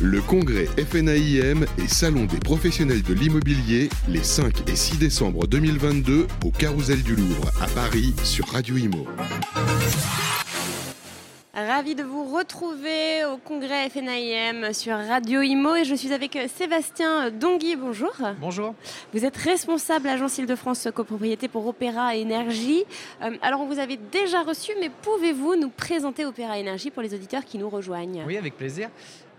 Le congrès FNAIM et Salon des professionnels de l'immobilier les 5 et 6 décembre 2022 au Carousel du Louvre à Paris sur Radio Imo. Ravi de vous retrouver au congrès FNIM sur Radio Imo et je suis avec Sébastien Dongui. Bonjour. Bonjour. Vous êtes responsable agence Île-de-France copropriété pour Opéra Énergie. Euh, alors on vous avait déjà reçu, mais pouvez-vous nous présenter Opéra Énergie pour les auditeurs qui nous rejoignent? Oui, avec plaisir.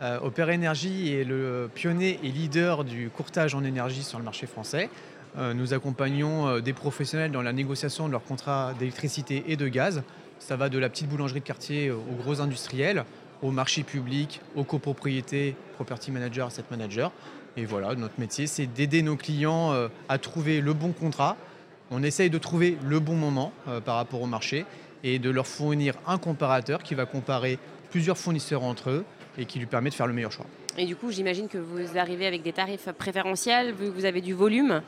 Euh, Opéra Énergie est le pionnier et leader du courtage en énergie sur le marché français. Euh, nous accompagnons des professionnels dans la négociation de leurs contrats d'électricité et de gaz ça va de la petite boulangerie de quartier aux gros industriels, au marché public, aux copropriétés, property manager, asset manager. Et voilà, notre métier, c'est d'aider nos clients euh, à trouver le bon contrat. On essaye de trouver le bon moment euh, par rapport au marché et de leur fournir un comparateur qui va comparer plusieurs fournisseurs entre eux et qui lui permet de faire le meilleur choix. Et du coup, j'imagine que vous arrivez avec des tarifs préférentiels, vu que vous avez du volume.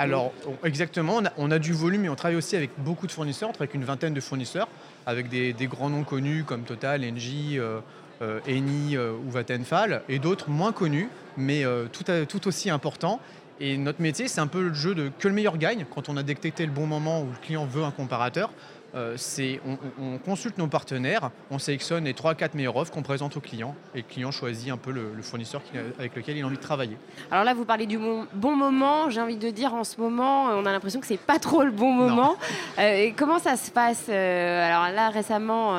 Alors, exactement, on a, du volume et on travaille aussi avec beaucoup de fournisseurs, on travaille avec une vingtaine de fournisseurs, avec des, grands noms connus comme Total, Engie, euh, euh, Eni euh, ou Vattenfall, et d'autres moins connus, mais tout, tout aussi importants. Et notre métier, c'est un peu le jeu de que le meilleur gagne. Quand on a détecté le bon moment où le client veut un comparateur, euh, on, consulte nos partenaires, on sélectionne les 3-4 meilleures offres qu'on présente au client et le client choisit un peu le, fournisseur avec lequel il a envie de travailler. Alors là, vous parlez du bon, moment. J'ai envie de dire en ce moment, on a l'impression que c'est pas trop le bon moment. Euh, comment ça se passe euh, Alors là, récemment,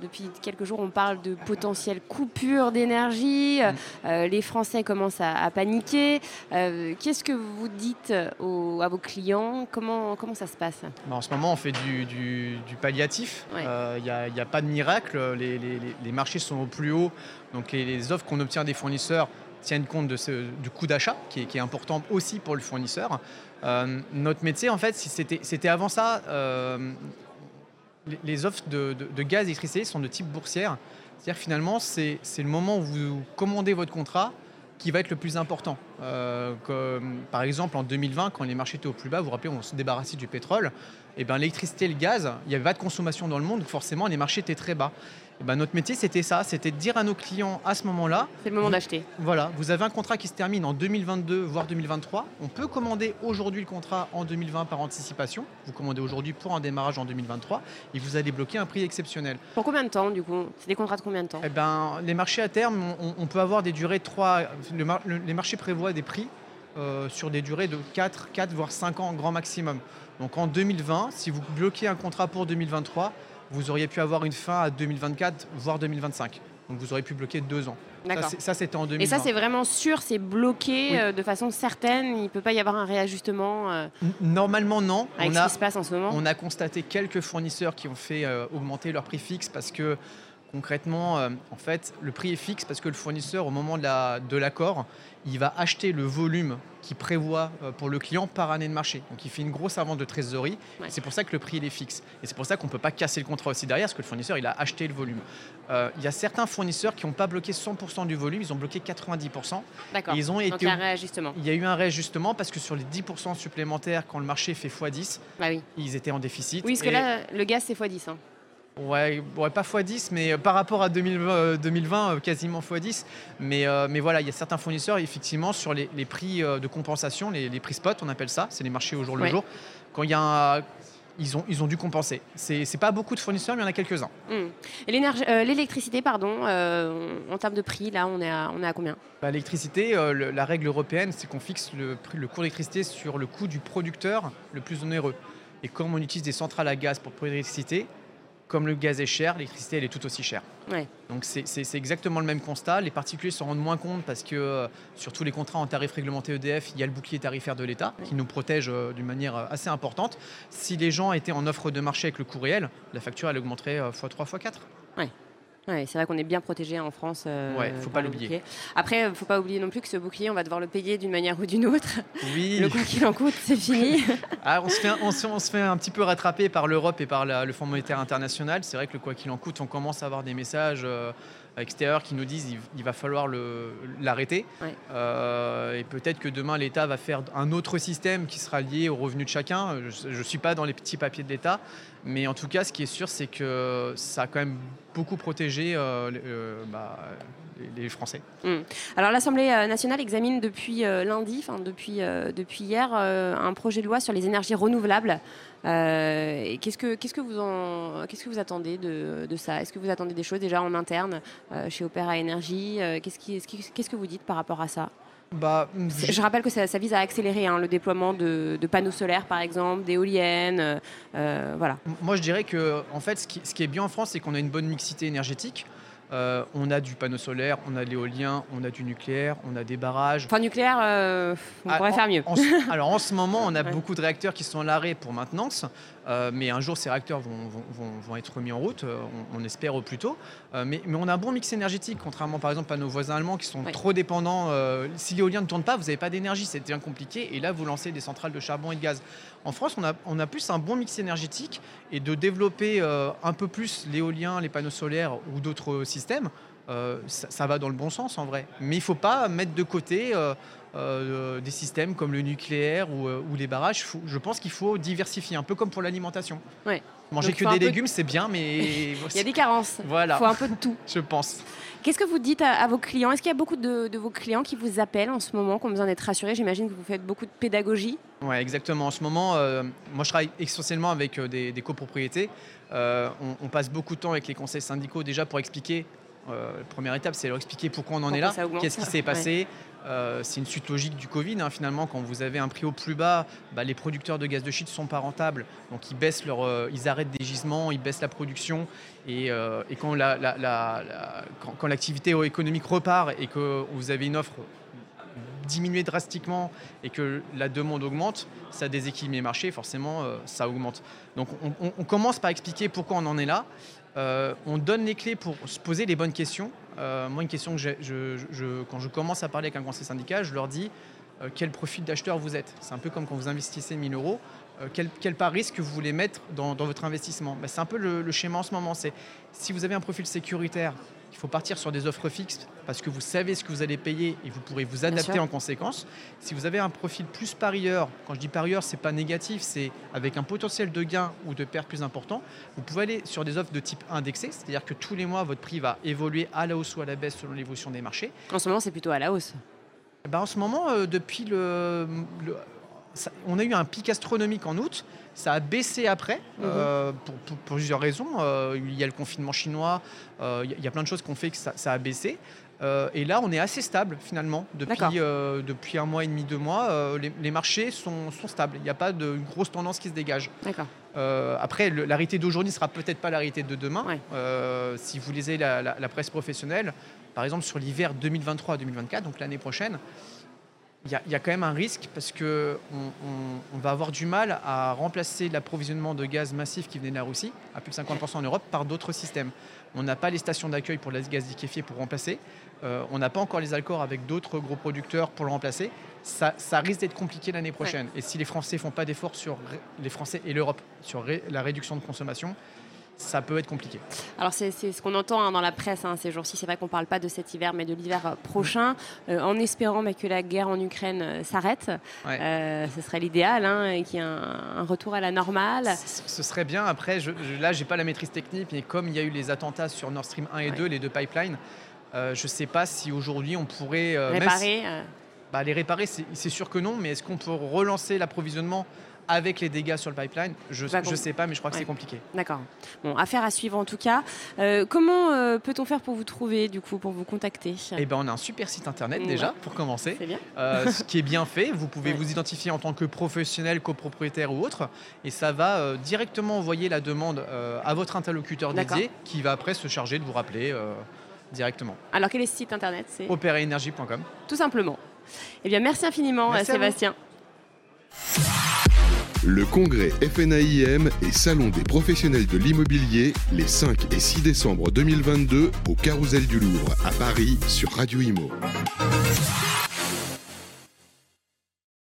depuis quelques jours, on parle de potentielle coupure d'énergie. Mm. les Français commencent à, paniquer. Qu'est-ce que vous dites à vos clients? Comment, comment ça se passe? En ce moment, on fait du du, palliatif. Il n'y euh, a, pas de miracle. Les, marchés sont au plus haut. Donc les, offres qu'on obtient des fournisseurs tiennent compte de ce, du coût d'achat, qui, est important aussi pour le fournisseur. Euh, notre métier, en fait, c'était avant ça, euh, les, offres de, gaz et d'électricité sont de type boursière. C'est-à-dire finalement, c'est le moment où vous commandez votre contrat qui va être le plus important. Par exemple, en 2020, quand les marchés étaient au plus bas, vous vous rappelez, on se débarrassait du pétrole. Eh ben, l'électricité et le gaz, il n'y avait pas de consommation dans le monde, donc forcément les marchés étaient très bas. Et eh ben, notre métier, c'était ça, c'était de dire à nos clients à ce moment-là. C'est le moment d'acheter. Voilà, vous avez un contrat qui se termine en 2022, voire 2023. On peut commander aujourd'hui le contrat en 2020 par anticipation. Vous commandez aujourd'hui pour un démarrage en 2023 et vous allez bloquer un prix exceptionnel. Pour combien de temps, du coup? C'est des contrats de combien de temps? Eh ben, Les marchés à terme, on, peut avoir des durées 3. les marchés prévoient des prix euh, sur des durées de 4, 4 voire 5 ans grand maximum. Donc en 2020, si vous bloquez un contrat pour 2023, vous auriez pu avoir une fin à 2024, voire 2025. Donc vous auriez pu bloquer deux ans. Ça, c'était en 2020. Et ça, c'est vraiment sûr, c'est bloqué euh, de façon certaine. Il ne peut pas y avoir un réajustement. Euh, normalement, non. Avec ce qui se passe en ce moment? On a constaté quelques fournisseurs qui ont fait augmenter leur prix fixe parce que Concrètement, euh, en fait, le prix est fixe parce que le fournisseur, au moment de l'accord, il va acheter le volume qu'il prévoit euh, pour le client par année de marché. Donc il fait une grosse avance de trésorerie. C'est pour ça que le prix il est fixe. Et c'est pour ça qu'on ne peut pas casser le contrat aussi derrière, parce que le fournisseur, il a acheté le volume. Euh, il y a certains fournisseurs qui n'ont pas bloqué 100% du volume, ils ont bloqué 90%. D'accord. Ils ont Donc il y a un réajustement. Il y a eu un réajustement parce que sur les 10% supplémentaires, quand le marché fait x10, bah ils étaient en déficit. Oui, parce que là, le gaz, c'est x10. Ouais, pas x10, mais euh, par rapport à 2020, 2020 euh, euh, quasiment x10. Mais, mais voilà, il y a certains fournisseurs, effectivement, sur les, prix de compensation, les, prix spot, on appelle ça, c'est les marchés au jour le jour. Quand il y a ils ont, ils ont dû compenser. C'est n'est pas beaucoup de fournisseurs, mais il y en a quelques-uns. Hmm. Et l'électricité, pardon, en termes de prix, là, on est à, on est à combien? Bah, L'électricité, la règle européenne, c'est qu'on fixe le, prix, le cours d'électricité sur le coût du producteur le plus onéreux. Et comme on utilise des centrales à gaz pour produire l'électricité, comme le gaz est cher, l'électricité elle est tout aussi chère. Donc c'est exactement le même constat. Les particuliers s'en rendent moins compte parce que euh, sur tous les contrats en tarif réglementé EDF, il y a le bouclier tarifaire de l'État qui nous protège euh, d'une manière euh, assez importante. Si les gens étaient en offre de marché avec le coût réel, la facture elle augmenterait x3, x4 c'est vrai qu'on est bien protégé en France. Euh, ouais, faut pas l'oublier. Après, il faut pas oublier non plus que ce bouclier, on va devoir le payer d'une manière ou d'une autre. Oui. Le coût qu'il en coûte, c'est fini. ah, on, se fait, on, se fait, un petit peu rattraper par l'Europe et par le Fonds monétaire international. C'est vrai que le quoi qu'il en coûte, on commence à avoir des messages. Euh, extérieurs qui nous disent il, va falloir l'arrêter. Euh, et peut-être que demain, l'État va faire un autre système qui sera lié au revenu de chacun. Je ne suis pas dans les petits papiers de l'État. Mais en tout cas, ce qui est sûr, c'est que ça a quand même beaucoup protégé euh, euh, bah, les, Français. Mmh. Alors l'Assemblée nationale examine depuis lundi, enfin depuis, depuis hier, un projet de loi sur les énergies renouvelables. qu'est-ce, que, qu'est-ce, que vous en, qu'est-ce que vous attendez de, de ça? Est-ce que vous attendez des choses déjà en interne chez Opéra Énergie? Qu'est-ce, qui, qu'est-ce que vous dites par rapport à ça? Bah, je rappelle que ça, vise à accélérer hein, le déploiement de, panneaux solaires, par exemple, d'éoliennes. Euh, euh, voilà. Moi, je dirais que en fait, ce qui, ce qui est bien en France, c'est qu'on a une bonne mixité énergétique. Euh, on a du panneau solaire, on a de l'éolien, on a du nucléaire, on a des barrages. Enfin, nucléaire, on ah, pourrait faire mieux. alors en ce moment, on a beaucoup de réacteurs qui sont à l'arrêt pour maintenance. Euh, mais un jour, ces réacteurs vont, être mis en route, euh, on, espère au plus tôt. Euh, mais, on a un bon mix énergétique, contrairement par exemple à nos voisins allemands qui sont trop dépendants. si l'éolien ne tourne pas, vous n'avez pas d'énergie, c'est bien compliqué. Et là, vous lancez des centrales de charbon et de gaz. En France, on a, on a plus un bon mix énergétique et de développer un peu plus l'éolien, les panneaux solaires ou d'autres systèmes système, ça, va dans le bon sens en vrai. Mais il ne faut pas mettre de côté euh, des systèmes comme le nucléaire ou, euh, les barrages. je pense qu'il faut diversifier, un peu comme pour l'alimentation. Manger que des légumes, c'est bien, mais... il y a des carences. Voilà. Il faut un peu de tout. je pense. Qu'est-ce que vous dites à, vos clients? Est-ce qu'il y a beaucoup de, vos clients qui vous appellent en ce moment, qui ont besoin d'être rassurés? J'imagine que vous faites beaucoup de pédagogie. Oui, exactement. En ce moment, euh, moi, je travaille essentiellement avec des, copropriétés. on, passe beaucoup de temps avec les conseils syndicaux déjà pour expliquer la première étape, c'est leur expliquer pourquoi on en est là, qu'est-ce qui s'est passé, euh, c'est une suite logique du Covid. Hein, finalement, quand vous avez un prix au plus bas, bah, les producteurs de gaz de schiste ne sont pas rentables. Donc ils, baissent leur, euh, ils arrêtent des gisements, ils baissent la production. Et, euh, quand, l'activité économique repart et que vous avez une offre diminuée drastiquement et que la demande augmente, ça déséquilibre les marchés, forcément, ça augmente. Donc on, commence par expliquer pourquoi on en est là. on donne les clés pour se poser les bonnes questions. Euh, moi, une question que je, quand je commence à parler avec un conseil syndical, je leur dis euh, quel profil d'acheteur vous êtes? C'est un peu comme quand vous investissez 1000 euros. Euh, quel, quel, pari que vous voulez mettre dans, votre investissement ben, C'est un peu le, schéma en ce moment. C'est si vous avez un profil sécuritaire, il faut partir sur des offres fixes parce que vous savez ce que vous allez payer et vous pourrez vous adapter en conséquence. Si vous avez un profil plus parieur, quand je dis parieur, c'est pas négatif, c'est avec un potentiel de gain ou de perte plus important, vous pouvez aller sur des offres de type indexé, c'est-à-dire que tous les mois, votre prix va évoluer à la hausse ou à la baisse selon l'évolution des marchés. En ce moment, c'est plutôt à la hausse. Ben, en ce moment, euh, depuis le on a eu un pic astronomique en août. Ça a baissé après, mhm. euh, pour, plusieurs raisons. Euh, il y a le confinement chinois, euh, il y a plein de choses qui ont fait que ça, a baissé. et là, on est assez stable finalement. Depuis, depuis un mois et demi, deux mois, les, marchés sont, stables. Il n'y a pas de grosse tendance qui se dégage. après, le, la réalité d'aujourd'hui ne sera peut-être pas la réalité de demain. si vous lisez la, la, presse professionnelle, par exemple sur l'hiver 2023-2024, donc l'année prochaine, il y, a quand même un risque parce qu'on on, va avoir du mal à remplacer l'approvisionnement de gaz massif qui venait de la Russie, à plus de 50% en Europe, par d'autres systèmes. On n'a pas les stations d'accueil pour le gaz liquéfié pour remplacer. Euh, on n'a pas encore les accords avec d'autres gros producteurs pour le remplacer. Ça, risque d'être compliqué l'année prochaine. Et si les Français font pas d'efforts sur les Français et l'Europe sur la réduction de consommation, ça peut être compliqué. Alors c'est ce qu'on entend hein, dans la presse hein, ces jours-ci. C'est vrai qu'on ne parle pas de cet hiver, mais de l'hiver euh, prochain, euh, en espérant que la guerre en Ukraine euh, s'arrête. ce serait l'idéal, hein, et qu'il y ait un, retour à la normale. Ce serait bien. Après, je, je, là, j'ai pas la maîtrise technique, mais comme il y a eu les attentats sur Nord Stream 1 et 2, les deux pipelines, je ne sais pas si aujourd'hui on pourrait réparer. bah, les réparer, c'est sûr que non, mais est-ce qu'on peut relancer l'approvisionnement avec les dégâts sur le pipeline, je ne sais pas, mais je crois que c'est compliqué. D'accord. Bon, affaire à suivre en tout cas. Euh, comment euh, peut-on faire pour vous trouver, du coup, pour vous contacter? Eh ben, on a un super site internet déjà, pour commencer. C'est bien. Euh, ce qui est bien fait. Vous pouvez vous identifier en tant que professionnel, copropriétaire ou autre, et ça va directement envoyer la demande à votre interlocuteur dédié, qui va après se charger de vous rappeler directement. Alors, quel est ce site internet? C'est opéraénergie.com. Tout simplement. Eh bien, merci infiniment, Sébastien. Le congrès FNAIM et Salon des professionnels de l'immobilier les 5 et 6 décembre 2022 au Carousel du Louvre à Paris sur Radio Imo.